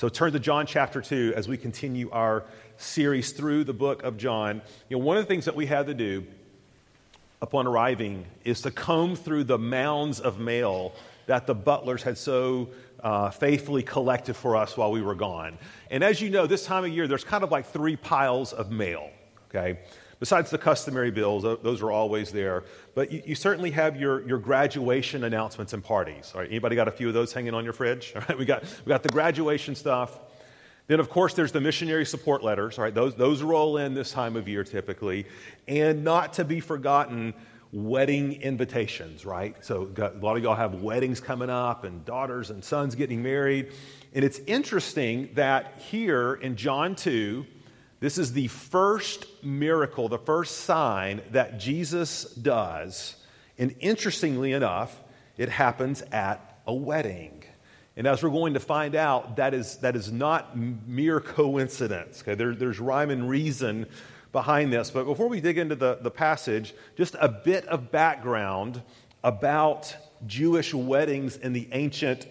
So turn to John chapter 2 as we continue our series through the book of John. You know, one of the things that we had to do upon arriving is to comb through the mounds of mail that the butlers had so uh, faithfully collected for us while we were gone. And as you know, this time of year, there's kind of like three piles of mail, okay? Besides the customary bills, those are always there. But you, you, certainly have your, your graduation announcements and parties. All right, anybody got a few of those hanging on your fridge? All right, we got, we got the graduation stuff. Then, of course, there's the missionary support letters. All right, those, those roll in this time of year typically. And not to be forgotten, wedding invitations, right? So got, a lot of y'all have weddings coming up and daughters and sons getting married. And it's interesting that here in John 2, this is the first miracle, the first sign that Jesus does. And interestingly enough, it happens at a wedding. And as we're going to find out, that is, that is not mere coincidence. Okay? There, there's rhyme and reason behind this. But before we dig into the, the passage, just a bit of background about Jewish weddings in the ancient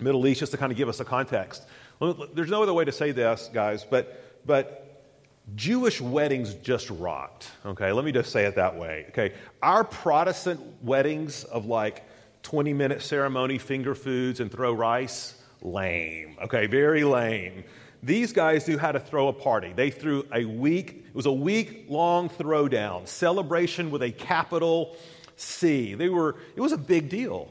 Middle East, just to kind of give us a context. There's no other way to say this, guys, but but Jewish weddings just rocked. Okay, let me just say it that way. Okay, our Protestant weddings of like 20 minute ceremony, finger foods, and throw rice, lame. Okay, very lame. These guys knew how to throw a party. They threw a week, it was a week long throwdown, celebration with a capital C. They were, it was a big deal.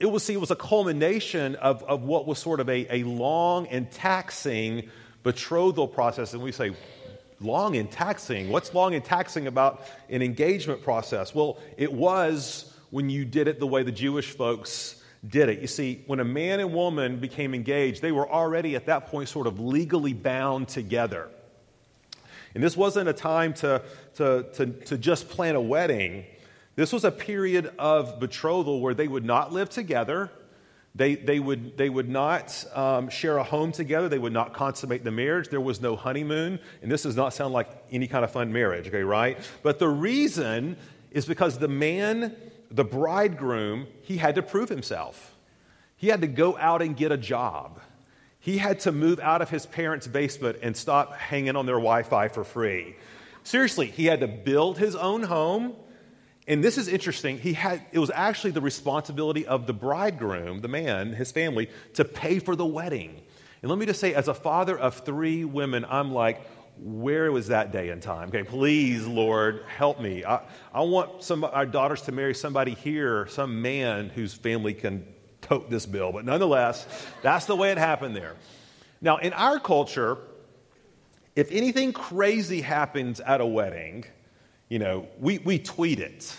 It was, see, it was a culmination of, of what was sort of a, a long and taxing betrothal process, and we say, long and taxing. What's long and taxing about an engagement process? Well, it was when you did it the way the Jewish folks did it. You see, when a man and woman became engaged, they were already at that point sort of legally bound together. And this wasn't a time to, to, to, to just plan a wedding. This was a period of betrothal where they would not live together. They, they, would, they would not um, share a home together. They would not consummate the marriage. There was no honeymoon. And this does not sound like any kind of fun marriage, okay, right? But the reason is because the man, the bridegroom, he had to prove himself. He had to go out and get a job. He had to move out of his parents' basement and stop hanging on their Wi Fi for free. Seriously, he had to build his own home. And this is interesting. He had, it was actually the responsibility of the bridegroom, the man, his family, to pay for the wedding. And let me just say, as a father of three women, I'm like, where was that day and time? Okay, please, Lord, help me. I, I want some our daughters to marry somebody here, some man whose family can tote this bill. But nonetheless, that's the way it happened there. Now, in our culture, if anything crazy happens at a wedding, you know, we, we tweet it.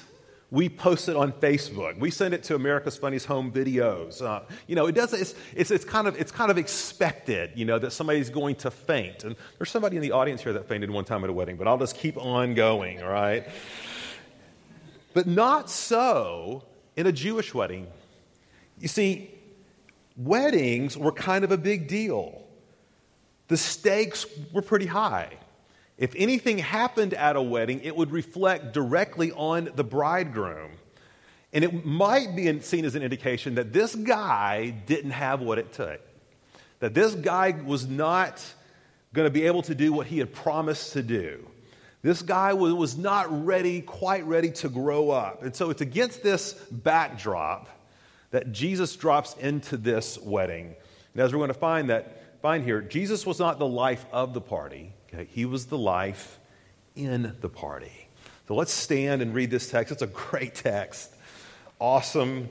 We post it on Facebook. We send it to America's Funniest Home Videos. Uh, you know, it does. It's, it's, it's, kind of it's kind of expected. You know that somebody's going to faint. And there's somebody in the audience here that fainted one time at a wedding. But I'll just keep on going. All right. But not so in a Jewish wedding. You see, weddings were kind of a big deal. The stakes were pretty high. If anything happened at a wedding, it would reflect directly on the bridegroom. And it might be seen as an indication that this guy didn't have what it took. That this guy was not going to be able to do what he had promised to do. This guy was not ready, quite ready to grow up. And so it's against this backdrop that Jesus drops into this wedding. And as we're going to find that find here, Jesus was not the life of the party. Okay? He was the life in the party. So let's stand and read this text. It's a great text. Awesome,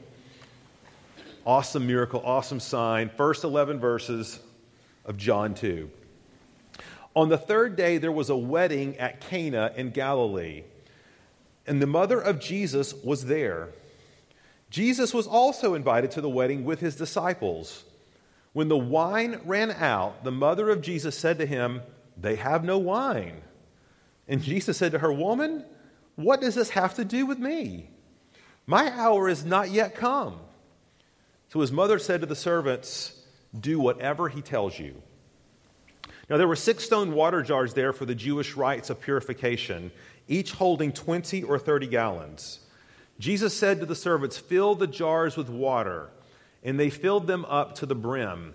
awesome miracle, awesome sign. First 11 verses of John 2. On the third day, there was a wedding at Cana in Galilee, and the mother of Jesus was there. Jesus was also invited to the wedding with his disciples. When the wine ran out, the mother of Jesus said to him, they have no wine. And Jesus said to her, Woman, what does this have to do with me? My hour is not yet come. So his mother said to the servants, Do whatever he tells you. Now there were six stone water jars there for the Jewish rites of purification, each holding 20 or 30 gallons. Jesus said to the servants, Fill the jars with water. And they filled them up to the brim.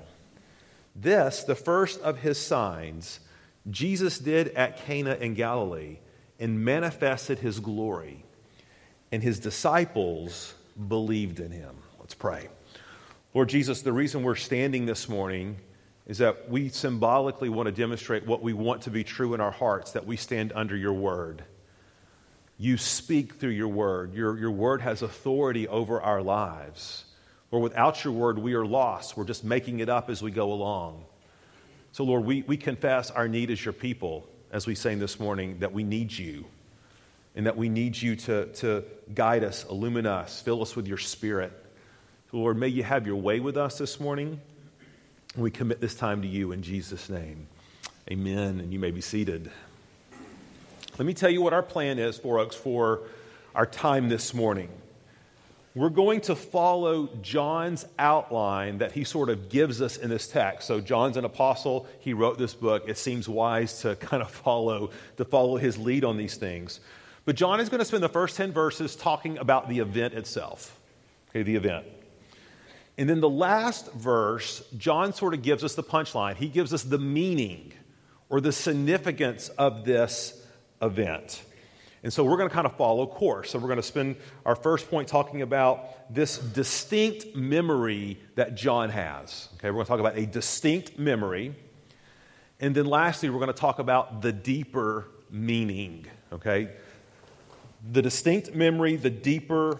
This, the first of his signs, Jesus did at Cana in Galilee and manifested his glory, and his disciples believed in him. Let's pray. Lord Jesus, the reason we're standing this morning is that we symbolically want to demonstrate what we want to be true in our hearts, that we stand under your word. You speak through your word. Your, your word has authority over our lives. Or without your word, we are lost. We're just making it up as we go along. So, Lord, we, we confess our need as your people, as we sang this morning, that we need you and that we need you to, to guide us, illumine us, fill us with your spirit. So, Lord, may you have your way with us this morning. We commit this time to you in Jesus' name. Amen. And you may be seated. Let me tell you what our plan is for us for our time this morning. We're going to follow John's outline that he sort of gives us in this text. So John's an apostle, he wrote this book. It seems wise to kind of follow to follow his lead on these things. But John is going to spend the first 10 verses talking about the event itself. Okay, the event. And then the last verse, John sort of gives us the punchline. He gives us the meaning or the significance of this event. And so we're going to kind of follow course. So we're going to spend our first point talking about this distinct memory that John has. Okay, we're going to talk about a distinct memory. And then lastly, we're going to talk about the deeper meaning. Okay? The distinct memory, the deeper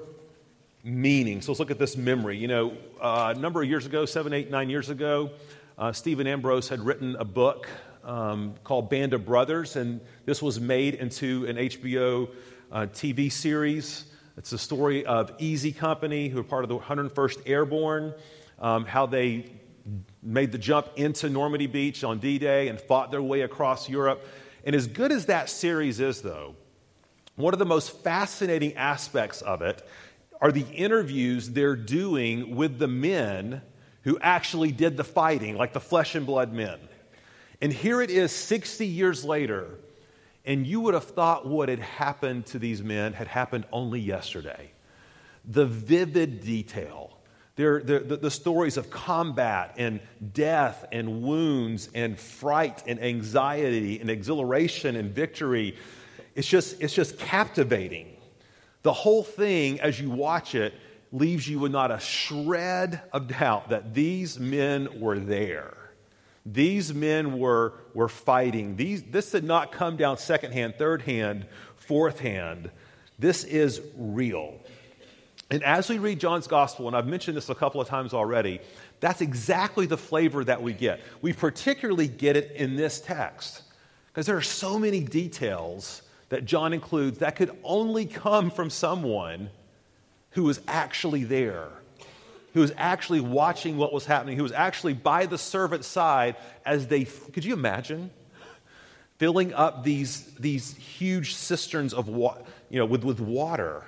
meaning. So let's look at this memory. You know, uh, a number of years ago, seven, eight, nine years ago, uh, Stephen Ambrose had written a book um, called Band of Brothers, and this was made into an HBO uh, TV series. It's the story of Easy Company, who are part of the 101st Airborne, um, how they made the jump into Normandy Beach on D Day and fought their way across Europe. And as good as that series is, though, one of the most fascinating aspects of it are the interviews they're doing with the men who actually did the fighting, like the flesh and blood men. And here it is 60 years later, and you would have thought what had happened to these men had happened only yesterday. The vivid detail, they're, they're, the, the stories of combat and death and wounds and fright and anxiety and exhilaration and victory. It's just, it's just captivating. The whole thing, as you watch it, leaves you with not a shred of doubt that these men were there. These men were, were fighting. These, this did not come down second hand, third hand, fourth hand. This is real. And as we read John's gospel, and I've mentioned this a couple of times already, that's exactly the flavor that we get. We particularly get it in this text because there are so many details that John includes that could only come from someone who was actually there, who was actually watching what was happening, who was actually by the servant's side as they, could you imagine? Filling up these, these huge cisterns of water, you know, with, with water.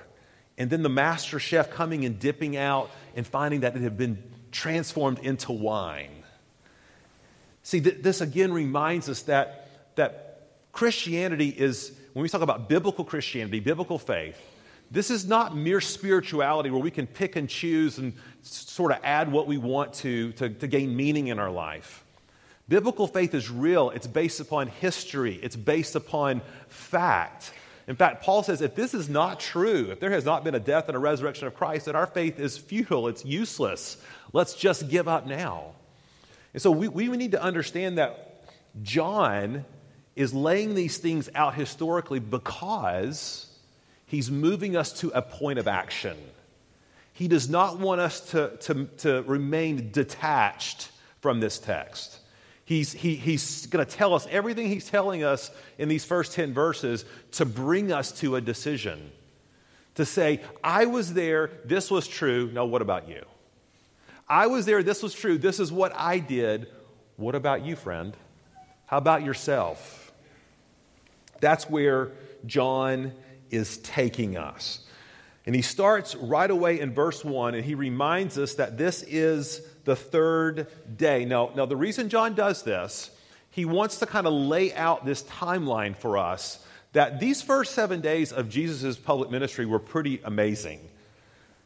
And then the master chef coming and dipping out and finding that it had been transformed into wine. See, th- this again reminds us that, that Christianity is when we talk about biblical Christianity, biblical faith, this is not mere spirituality where we can pick and choose and sort of add what we want to, to, to gain meaning in our life. Biblical faith is real. It's based upon history, it's based upon fact. In fact, Paul says if this is not true, if there has not been a death and a resurrection of Christ, then our faith is futile, it's useless. Let's just give up now. And so we, we need to understand that John is laying these things out historically because he's moving us to a point of action. He does not want us to, to, to remain detached from this text. He's, he, he's going to tell us everything he's telling us in these first 10 verses to bring us to a decision. To say, I was there, this was true, now what about you? I was there, this was true, this is what I did. What about you, friend? How about yourself? That's where John is taking us. And he starts right away in verse 1, and he reminds us that this is the third day. Now, now the reason John does this, he wants to kind of lay out this timeline for us that these first seven days of Jesus' public ministry were pretty amazing.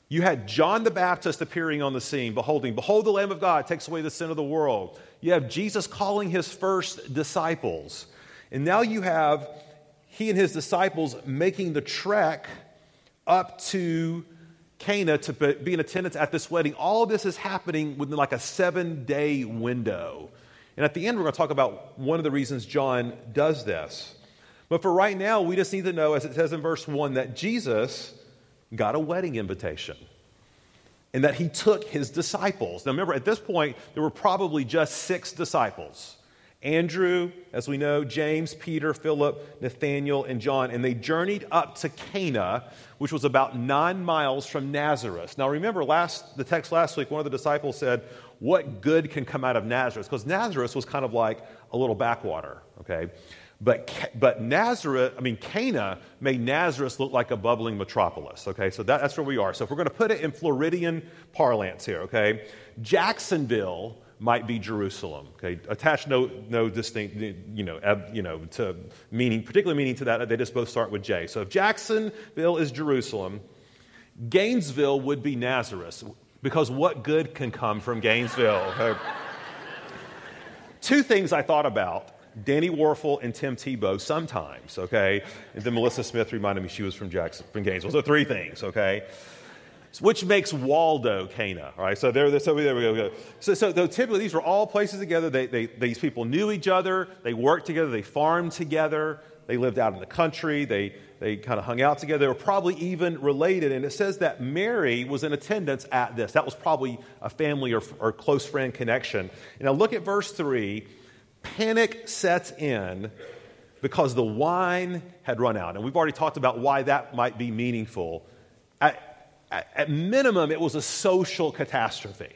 You had John the Baptist appearing on the scene, beholding, Behold, the Lamb of God takes away the sin of the world. You have Jesus calling his first disciples. And now you have he and his disciples making the trek up to Cana to be in attendance at this wedding. All this is happening within like a seven day window. And at the end, we're going to talk about one of the reasons John does this. But for right now, we just need to know, as it says in verse 1, that Jesus got a wedding invitation and that he took his disciples. Now, remember, at this point, there were probably just six disciples. Andrew, as we know, James, Peter, Philip, Nathaniel, and John, and they journeyed up to Cana, which was about nine miles from Nazareth. Now, remember, last the text last week, one of the disciples said, "What good can come out of Nazareth?" Because Nazareth was kind of like a little backwater. Okay, but, but Nazareth, I mean, Cana made Nazareth look like a bubbling metropolis, okay? So that, that's where we are. So if we're going to put it in Floridian parlance here, okay? Jacksonville might be Jerusalem, okay? Attach no, no distinct, you know, you know, to meaning, particular meaning to that, they just both start with J. So if Jacksonville is Jerusalem, Gainesville would be Nazareth, because what good can come from Gainesville? Two things I thought about Danny Wuerffel and Tim Tebow sometimes, okay? And then Melissa Smith reminded me she was from Jackson, from Gainesville. So three things, okay? Which makes Waldo Cana, right? So there, so there we go. So, so typically these were all places together. They, they, these people knew each other. They worked together. They farmed together. They lived out in the country. They, they kind of hung out together. They were probably even related. And it says that Mary was in attendance at this. That was probably a family or, or close friend connection. Now look at verse 3 panic sets in because the wine had run out. And we've already talked about why that might be meaningful. At minimum, it was a social catastrophe.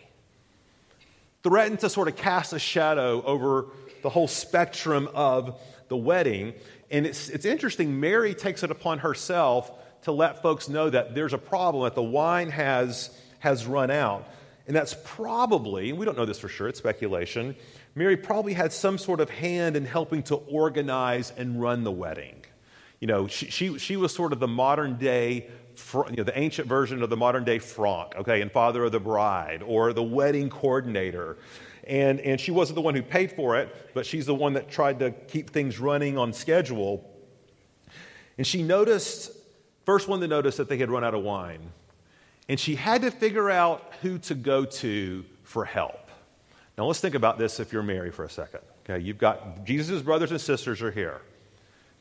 Threatened to sort of cast a shadow over the whole spectrum of the wedding. And it's, it's interesting, Mary takes it upon herself to let folks know that there's a problem, that the wine has, has run out. And that's probably, we don't know this for sure, it's speculation, Mary probably had some sort of hand in helping to organize and run the wedding. You know, she, she, she was sort of the modern day, you know, the ancient version of the modern day Franck, okay, and father of the bride, or the wedding coordinator. And, and she wasn't the one who paid for it, but she's the one that tried to keep things running on schedule. And she noticed, first one to notice that they had run out of wine. And she had to figure out who to go to for help. Now let's think about this if you're Mary for a second. Okay, you've got Jesus' brothers and sisters are here.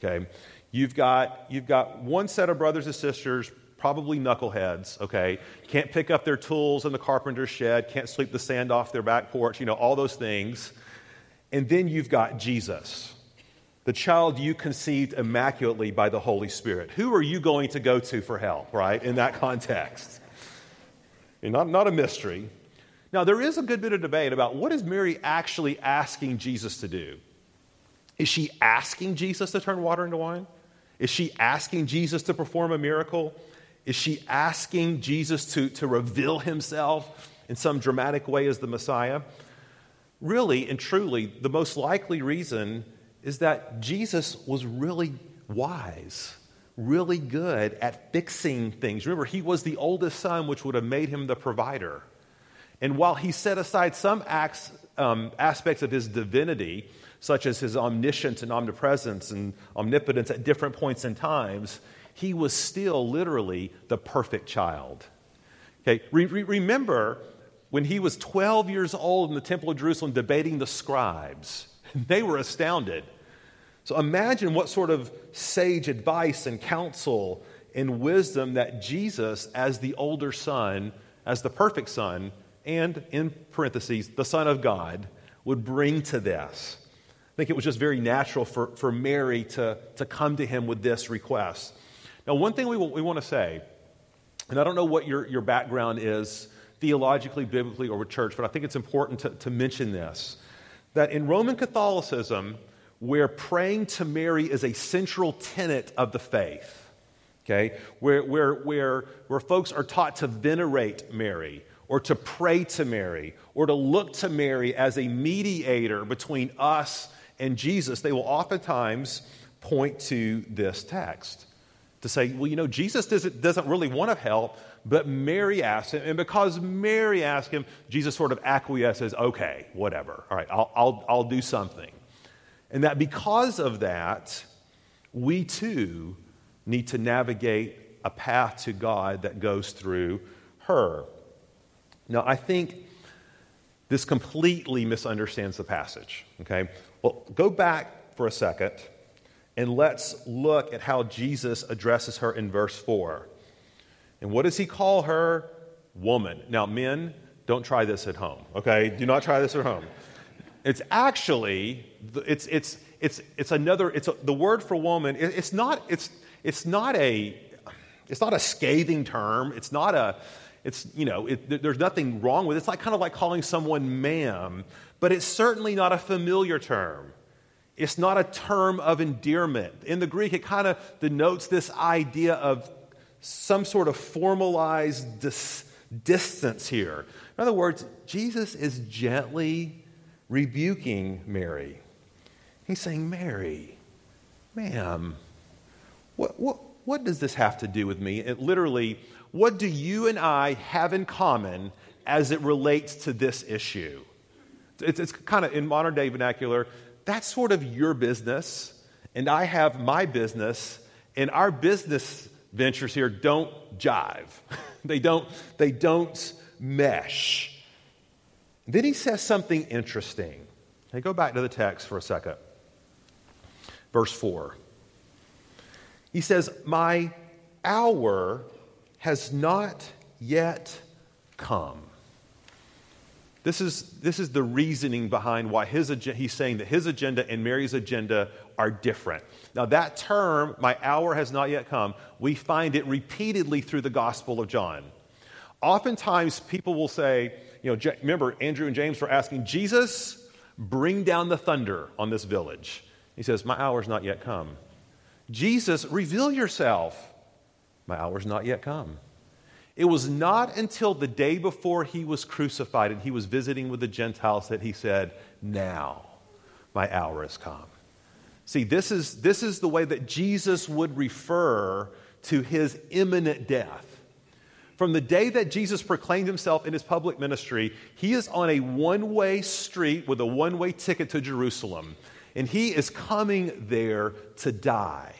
Okay, you've got you've got one set of brothers and sisters, probably knuckleheads. Okay, can't pick up their tools in the carpenter's shed, can't sweep the sand off their back porch. You know all those things. And then you've got Jesus, the child you conceived immaculately by the Holy Spirit. Who are you going to go to for help? Right in that context. Not, not a mystery. Now, there is a good bit of debate about what is Mary actually asking Jesus to do? Is she asking Jesus to turn water into wine? Is she asking Jesus to perform a miracle? Is she asking Jesus to, to reveal himself in some dramatic way as the Messiah? Really and truly, the most likely reason is that Jesus was really wise, really good at fixing things. Remember, he was the oldest son, which would have made him the provider. And while he set aside some acts, um, aspects of his divinity, such as his omniscience and omnipresence and omnipotence at different points in times, he was still literally the perfect child. Okay, re- re- remember when he was 12 years old in the Temple of Jerusalem debating the scribes, they were astounded. So imagine what sort of sage advice and counsel and wisdom that Jesus, as the older son, as the perfect son, and, in parentheses, the Son of God would bring to this. I think it was just very natural for, for Mary to, to come to him with this request. Now, one thing we, we want to say, and I don't know what your, your background is theologically, biblically, or with church, but I think it's important to, to mention this that in Roman Catholicism, where praying to Mary is a central tenet of the faith. Okay? Where, where, where, where folks are taught to venerate Mary or to pray to Mary or to look to Mary as a mediator between us and Jesus, they will oftentimes point to this text to say, well, you know, Jesus doesn't, doesn't really want to help, but Mary asked him. And because Mary asked him, Jesus sort of acquiesces, okay, whatever. All right, I'll, I'll, I'll do something. And that because of that, we too need to navigate a path to God that goes through her. Now, I think this completely misunderstands the passage, okay? Well, go back for a second and let's look at how Jesus addresses her in verse 4. And what does he call her? Woman. Now, men, don't try this at home, okay? Do not try this at home. It's actually, it's, it's, it's, it's another, it's a, the word for woman, it, it's not, it's, it's not a, it's not a scathing term. It's not a, it's, you know, it, there's nothing wrong with it. It's like kind of like calling someone ma'am, but it's certainly not a familiar term. It's not a term of endearment. In the Greek, it kind of denotes this idea of some sort of formalized dis- distance here. In other words, Jesus is gently rebuking Mary. He's saying, Mary, ma'am, what, what, what does this have to do with me? It literally, what do you and I have in common as it relates to this issue? It's, it's kind of in modern day vernacular, that's sort of your business, and I have my business, and our business ventures here don't jive. they, don't, they don't mesh. Then he says something interesting. Hey, go back to the text for a second. Verse 4. He says, My hour has not yet come. This is, this is the reasoning behind why his, he's saying that his agenda and Mary's agenda are different. Now, that term, my hour has not yet come, we find it repeatedly through the Gospel of John. Oftentimes, people will say, you know, remember, Andrew and James were asking, Jesus, bring down the thunder on this village. He says, My hour's not yet come. Jesus, reveal yourself. My hour's not yet come. It was not until the day before he was crucified and he was visiting with the Gentiles that he said, Now my hour has come. See, this is, this is the way that Jesus would refer to his imminent death. From the day that Jesus proclaimed himself in his public ministry, he is on a one way street with a one way ticket to Jerusalem, and he is coming there to die.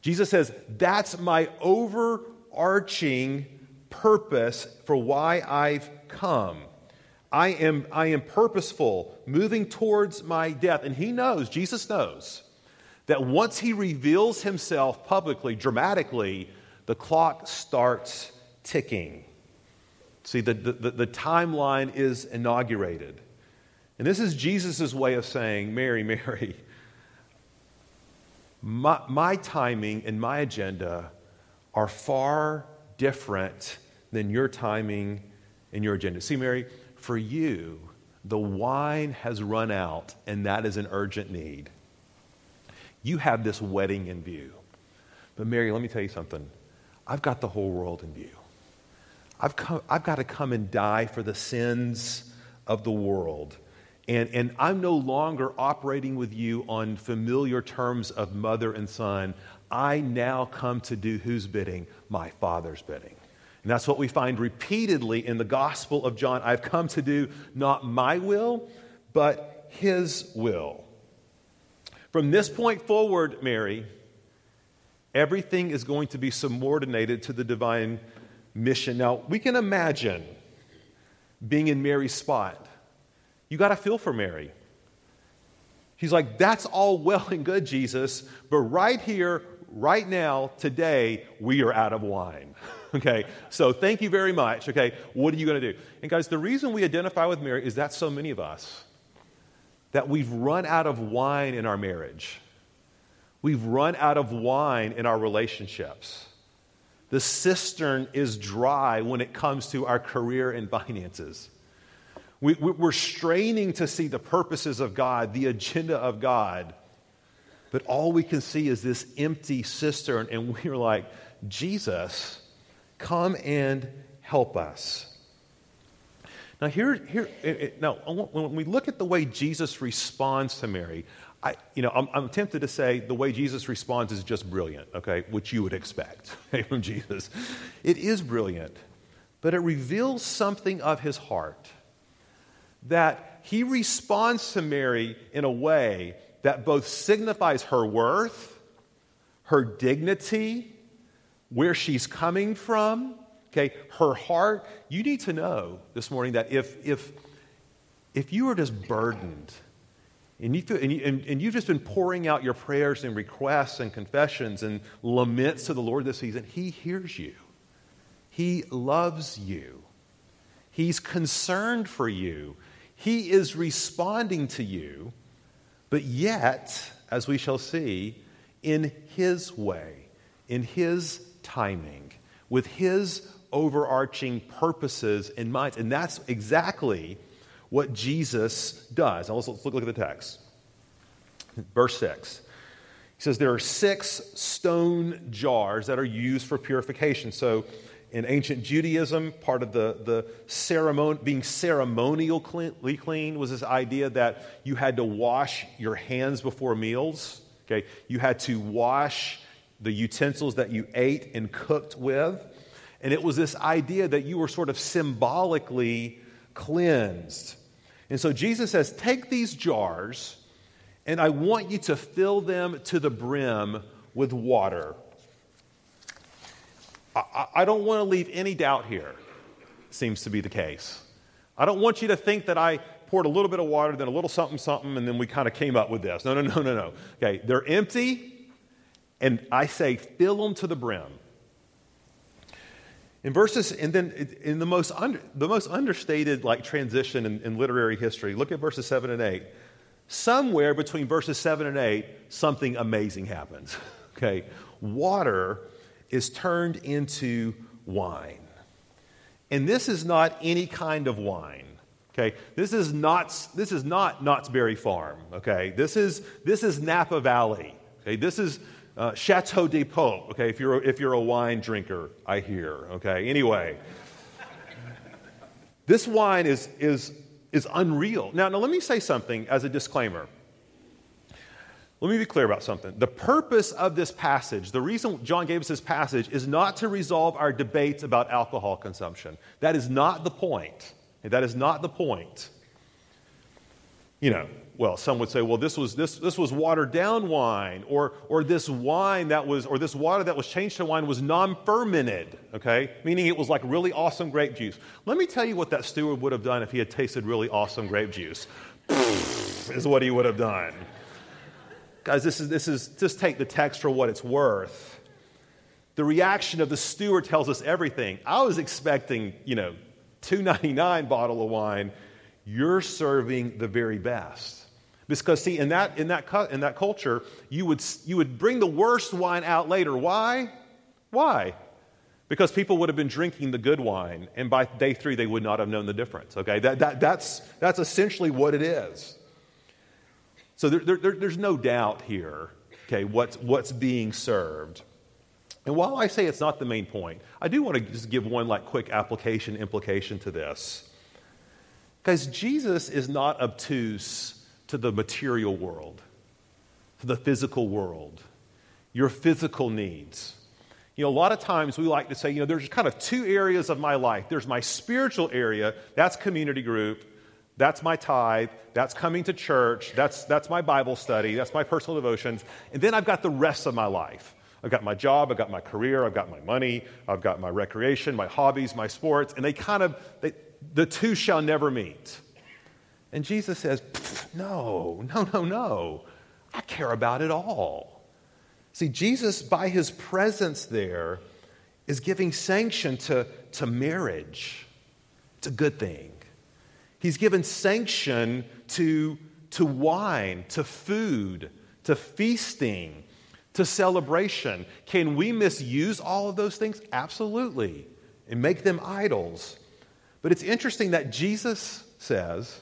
Jesus says, That's my overarching purpose for why I've come. I am, I am purposeful, moving towards my death. And he knows, Jesus knows, that once he reveals himself publicly, dramatically, the clock starts ticking. See, the, the, the timeline is inaugurated. And this is Jesus' way of saying, Mary, Mary, my, my timing and my agenda are far different than your timing and your agenda. See, Mary, for you, the wine has run out, and that is an urgent need. You have this wedding in view. But, Mary, let me tell you something. I've got the whole world in view. I've, come, I've got to come and die for the sins of the world. And, and I'm no longer operating with you on familiar terms of mother and son. I now come to do whose bidding? My Father's bidding. And that's what we find repeatedly in the Gospel of John. I've come to do not my will, but his will. From this point forward, Mary, everything is going to be subordinated to the divine mission. Now, we can imagine being in Mary's spot you got to feel for Mary. She's like, that's all well and good, Jesus, but right here, right now, today, we are out of wine. okay, so thank you very much. Okay, what are you going to do? And guys, the reason we identify with Mary is that so many of us, that we've run out of wine in our marriage, we've run out of wine in our relationships. The cistern is dry when it comes to our career and finances. We, we're straining to see the purposes of God, the agenda of God, But all we can see is this empty cistern, and we're like, Jesus, come and help us. Now, here, here, eh, eh, now, when we look at the way Jesus responds to Mary, I, you know, I'm, I'm, tempted to say the way Jesus responds is just brilliant, okay, which you would expect from Jesus. It is brilliant, but it reveals something of his heart that he responds to Mary in a way that both signifies her worth, her dignity, where she's coming from, okay, her heart. You need to know this morning that if, if, if you are just burdened, and, you feel, and, you, and, and you've just been pouring out your prayers and requests and confessions and laments to the Lord this season, He hears you. He loves you. He's concerned for you. He is responding to you, but yet, as we shall see, in His way, in His timing, with His overarching purposes in mind. And that's exactly what Jesus does. Now let's, let's look, look at the text. Verse 6. He says, There are six stone jars that are used for purification. So, in ancient Judaism, part of the, the ceremony, being ceremonially clean was this idea that you had to wash your hands before meals. Okay? You had to wash the utensils that you ate and cooked with. And it was this idea that you were sort of symbolically cleansed. And so Jesus says, Take these jars, and I want you to fill them to the brim with water. I, don't want to leave any doubt here, seems to be the case. I don't want you to think that I poured a little bit of water, then a little something, something, and then we kind of came up with this. No, no, no, no, no. Okay, they're empty, and I say fill them to the brim. In verses, and then in the most, under, the most understated like transition in, in literary history, look at verses 7 and 8. Somewhere between verses 7 and 8, something amazing happens. Okay? Water is turned into wine. And this is not any kind of wine. Okay? This is not, this is not Knott's Berry Farm. Okay? This is, this is Napa Valley. Okay? This is uh, Chateau de Pau, okay, if you're, if you're a wine drinker, I hear, okay. Anyway, this wine is, is, is unreal. Now, now, let me say something as a disclaimer. Let me be clear about something. The purpose of this passage, the reason John gave us this passage, is not to resolve our debates about alcohol consumption. That is not the point. That is not the point. You know, well, some would say, well, this was, this, this was watered down wine, or, or this wine that was, or this water that was changed to wine was non fermented, okay? Meaning it was like really awesome grape juice. Let me tell you what that steward would have done if he had tasted really awesome grape juice. is what he would have done. Guys, this is, this is, just take the text for what it's worth. The reaction of the steward tells us everything. I was expecting, you know, 299 bottle of wine. You're serving the very best. Because, see, in that, in that, in that culture, you would, you would bring the worst wine out later. Why? Why? Because people would have been drinking the good wine, and by day three, they would not have known the difference. Okay? That, that, that's, that's essentially what it is. So there, there, there's no doubt here, okay, what's, what's being served. And while I say it's not the main point, I do want to just give one like quick application implication to this. Because Jesus is not obtuse to the material world, to the physical world, your physical needs. You know, a lot of times we like to say, you know, there's kind of two areas of my life. There's my spiritual area, that's community group, that's my tithe, that's coming to church, that's, that's my Bible study, that's my personal devotions. And then I've got the rest of my life. I've got my job, I've got my career, I've got my money, I've got my recreation, my hobbies, my sports, and they kind of, they, the two shall never meet. And Jesus says, No, no, no, no. I care about it all. See, Jesus, by his presence there, is giving sanction to, to marriage. It's a good thing. He's given sanction to, to wine, to food, to feasting, to celebration. Can we misuse all of those things? Absolutely, and make them idols. But it's interesting that Jesus says,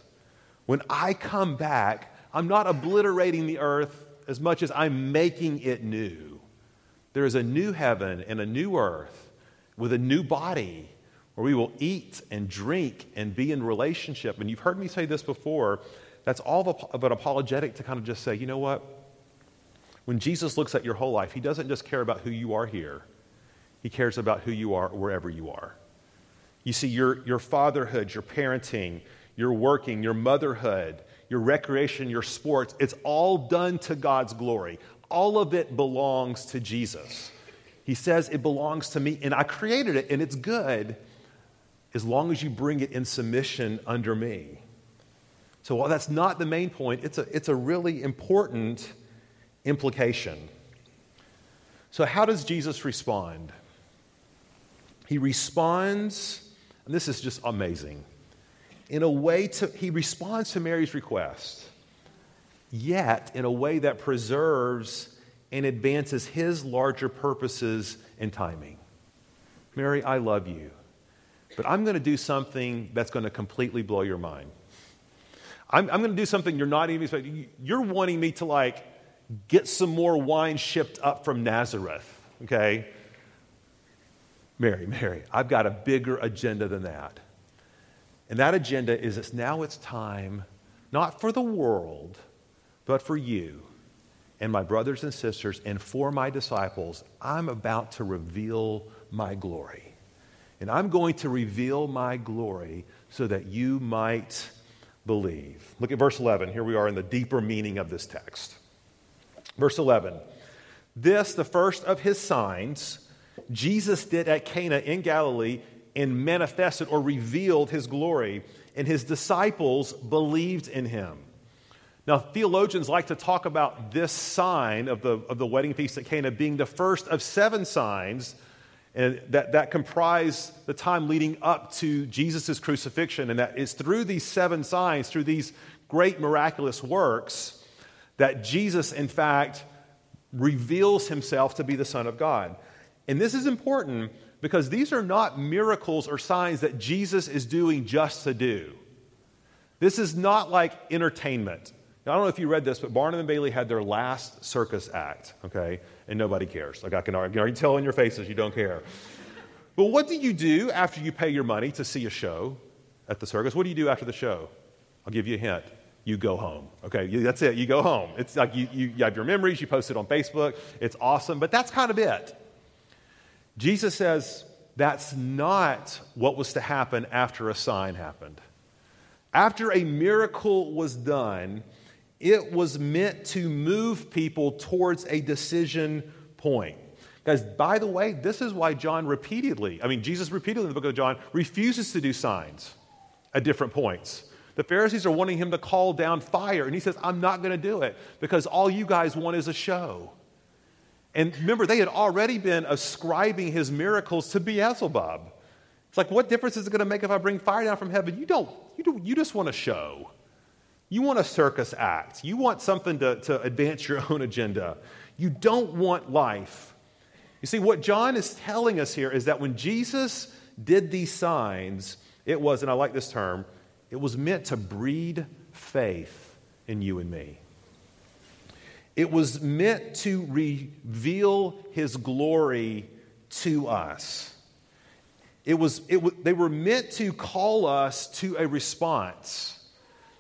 when I come back, I'm not obliterating the earth as much as I'm making it new. There is a new heaven and a new earth with a new body where we will eat and drink and be in relationship. And you've heard me say this before. That's all of an apologetic to kind of just say, you know what? When Jesus looks at your whole life, he doesn't just care about who you are here, he cares about who you are wherever you are. You see, your, your fatherhood, your parenting, your working, your motherhood, your recreation, your sports, it's all done to God's glory. All of it belongs to Jesus. He says it belongs to me, and I created it, and it's good as long as you bring it in submission under me. So while that's not the main point, it's a, it's a really important implication. So, how does Jesus respond? He responds, and this is just amazing, in a way to, he responds to Mary's request, yet in a way that preserves and advances his larger purposes and timing. Mary, I love you, but I'm going to do something that's going to completely blow your mind. I'm, I'm going to do something you're not even expecting. You're wanting me to like get some more wine shipped up from Nazareth, okay? Mary, Mary, I've got a bigger agenda than that. And that agenda is it's now it's time, not for the world, but for you and my brothers and sisters and for my disciples. I'm about to reveal my glory. And I'm going to reveal my glory so that you might believe. Look at verse 11. Here we are in the deeper meaning of this text. Verse 11 This, the first of his signs, Jesus did at Cana in Galilee and manifested or revealed his glory, and his disciples believed in him. Now, theologians like to talk about this sign of the, of the wedding feast at Cana being the first of seven signs and that, that comprise the time leading up to Jesus' crucifixion. And that is through these seven signs, through these great miraculous works, that Jesus, in fact, reveals himself to be the Son of God. And this is important because these are not miracles or signs that Jesus is doing just to do. This is not like entertainment. Now, I don't know if you read this, but Barnum and Bailey had their last circus act, okay? And nobody cares. Like I can already, already tell in your faces you don't care. But what do you do after you pay your money to see a show at the circus? What do you do after the show? I'll give you a hint you go home. Okay, that's it. You go home. It's like you, you, you have your memories, you post it on Facebook. It's awesome, but that's kind of it. Jesus says that's not what was to happen after a sign happened. After a miracle was done, it was meant to move people towards a decision point. Guys, by the way, this is why John repeatedly, I mean, Jesus repeatedly in the book of John refuses to do signs at different points. The Pharisees are wanting him to call down fire, and he says, I'm not going to do it because all you guys want is a show. And remember, they had already been ascribing his miracles to Beelzebub. It's like, what difference is it going to make if I bring fire down from heaven? You don't, you, don't, you just want a show. You want a circus act. You want something to, to advance your own agenda. You don't want life. You see, what John is telling us here is that when Jesus did these signs, it was, and I like this term, it was meant to breed faith in you and me. It was meant to reveal his glory to us. It was, it, they were meant to call us to a response,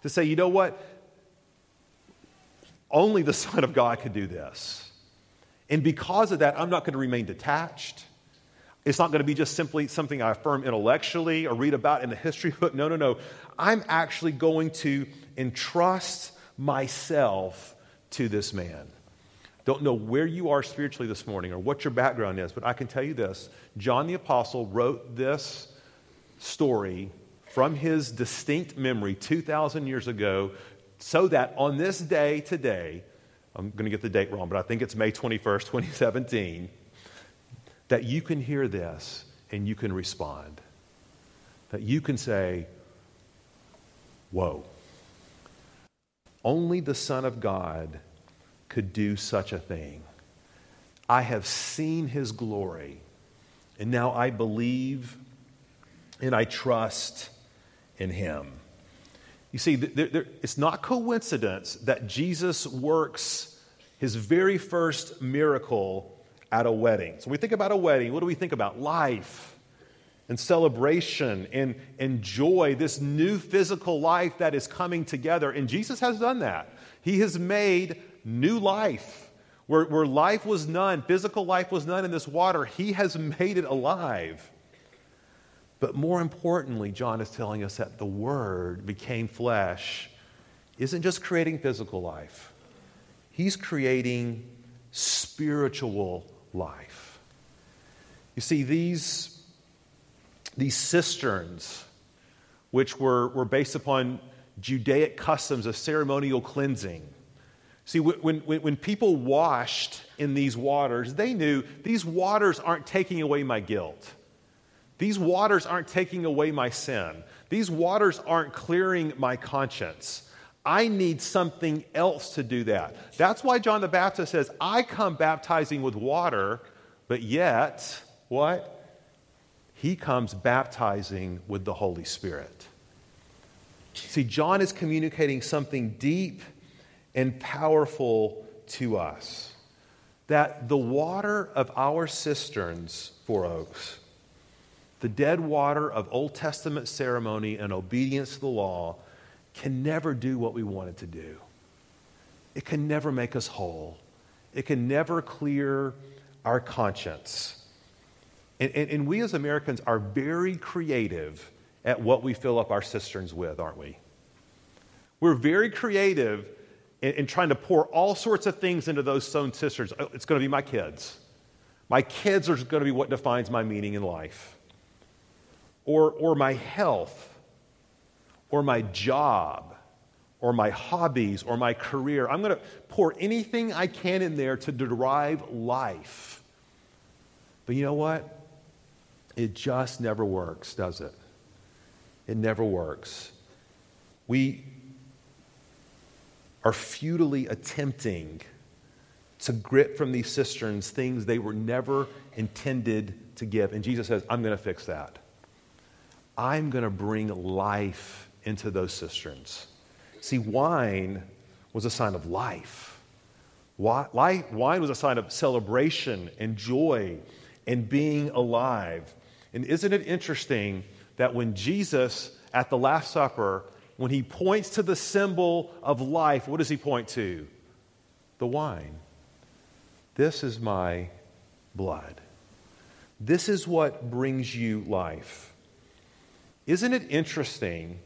to say, you know what? Only the Son of God could do this. And because of that, I'm not going to remain detached. It's not going to be just simply something I affirm intellectually or read about in the history book. No, no, no. I'm actually going to entrust myself to this man. Don't know where you are spiritually this morning or what your background is, but I can tell you this John the Apostle wrote this story from his distinct memory 2,000 years ago so that on this day today, I'm going to get the date wrong, but I think it's May 21st, 2017, that you can hear this and you can respond. That you can say, Whoa. Only the Son of God could do such a thing. I have seen his glory, and now I believe and I trust in him. You see, there, there, it's not coincidence that Jesus works his very first miracle at a wedding. So, when we think about a wedding, what do we think about? Life and celebration and, and joy, this new physical life that is coming together. And Jesus has done that. He has made new life. Where, where life was none, physical life was none in this water, He has made it alive. But more importantly, John is telling us that the Word became flesh isn't just creating physical life, He's creating spiritual life. You see, these, these cisterns, which were, were based upon Judaic customs of ceremonial cleansing, See, when, when, when, people washed in these waters, they knew these waters aren't taking away my guilt. These waters aren't taking away my sin. These waters aren't clearing my conscience. I need something else to do that. That's why John the Baptist says, I come baptizing with water, but yet, what? He comes baptizing with the Holy Spirit. See, John is communicating something deep and powerful to us that the water of our cisterns, for Oaks, the dead water of Old Testament ceremony and obedience to the law, can never do what we want it to do. It can never make us whole. It can never clear our conscience. And, and, and, we as Americans are very creative at what we fill up our cisterns with, aren't we? We're very creative in, in trying to pour all sorts of things into those stone cisterns. Oh, it's going to be my kids. My kids are going to be what defines my meaning in life. Or, or my health or my job or my hobbies or my career. I'm going to pour anything I can in there to derive life. But you know what? It just never works, does it? It never works. We are futilely attempting to grip from these cisterns things they were never intended to give. And Jesus says, I'm going to fix that. I'm going to bring life into those cisterns. See, wine was a sign of life. Wine was a sign of celebration and joy and being alive. And isn't it interesting that when Jesus at the Last Supper, when he points to the symbol of life, what does he point to? The wine. This is my blood. This is what brings you life. Isn't it interesting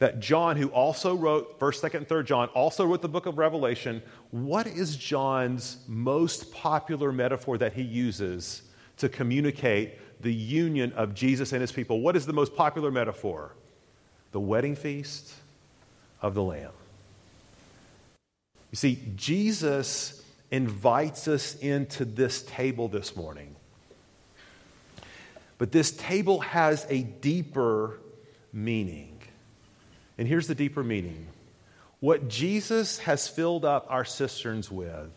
that John, who also wrote 1st, 2nd, and 3rd John, also wrote the book of Revelation, what is John's most popular metaphor that he uses to communicate the union of Jesus and his people? What is the most popular metaphor? The wedding feast of the Lamb. You see, Jesus invites us into this table this morning. But this table has a deeper meaning. And here's the deeper meaning what Jesus has filled up our cisterns with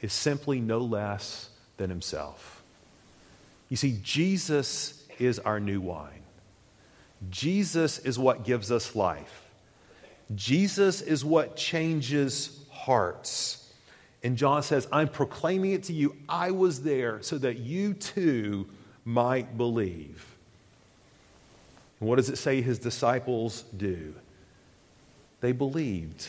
is simply no less than himself. You see, Jesus is our new wine. Jesus is what gives us life. Jesus is what changes hearts. And John says, I'm proclaiming it to you. I was there so that you too might believe. And what does it say his disciples do? They believed.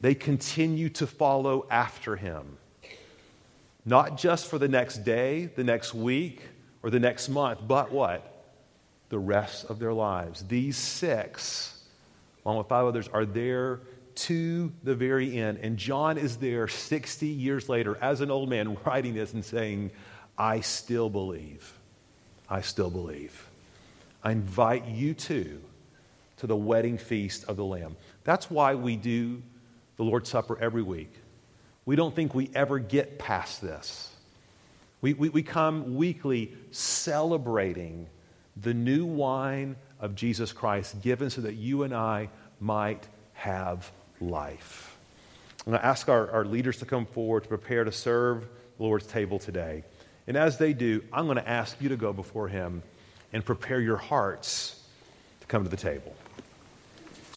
They continue to follow after him. Not just for the next day, the next week, or the next month, but what? The rest of their lives. These six, along with five others, are there to the very end. And John is there 60 years later as an old man writing this and saying, I still believe. I still believe. I invite you too to the wedding feast of the Lamb. That's why we do the Lord's Supper every week. We don't think we ever get past this. We, we, we come weekly celebrating the new wine of Jesus Christ given so that you and I might have life. I'm going to ask our, our leaders to come forward to prepare to serve the Lord's table today. And as they do, I'm going to ask you to go before Him and prepare your hearts to come to the table.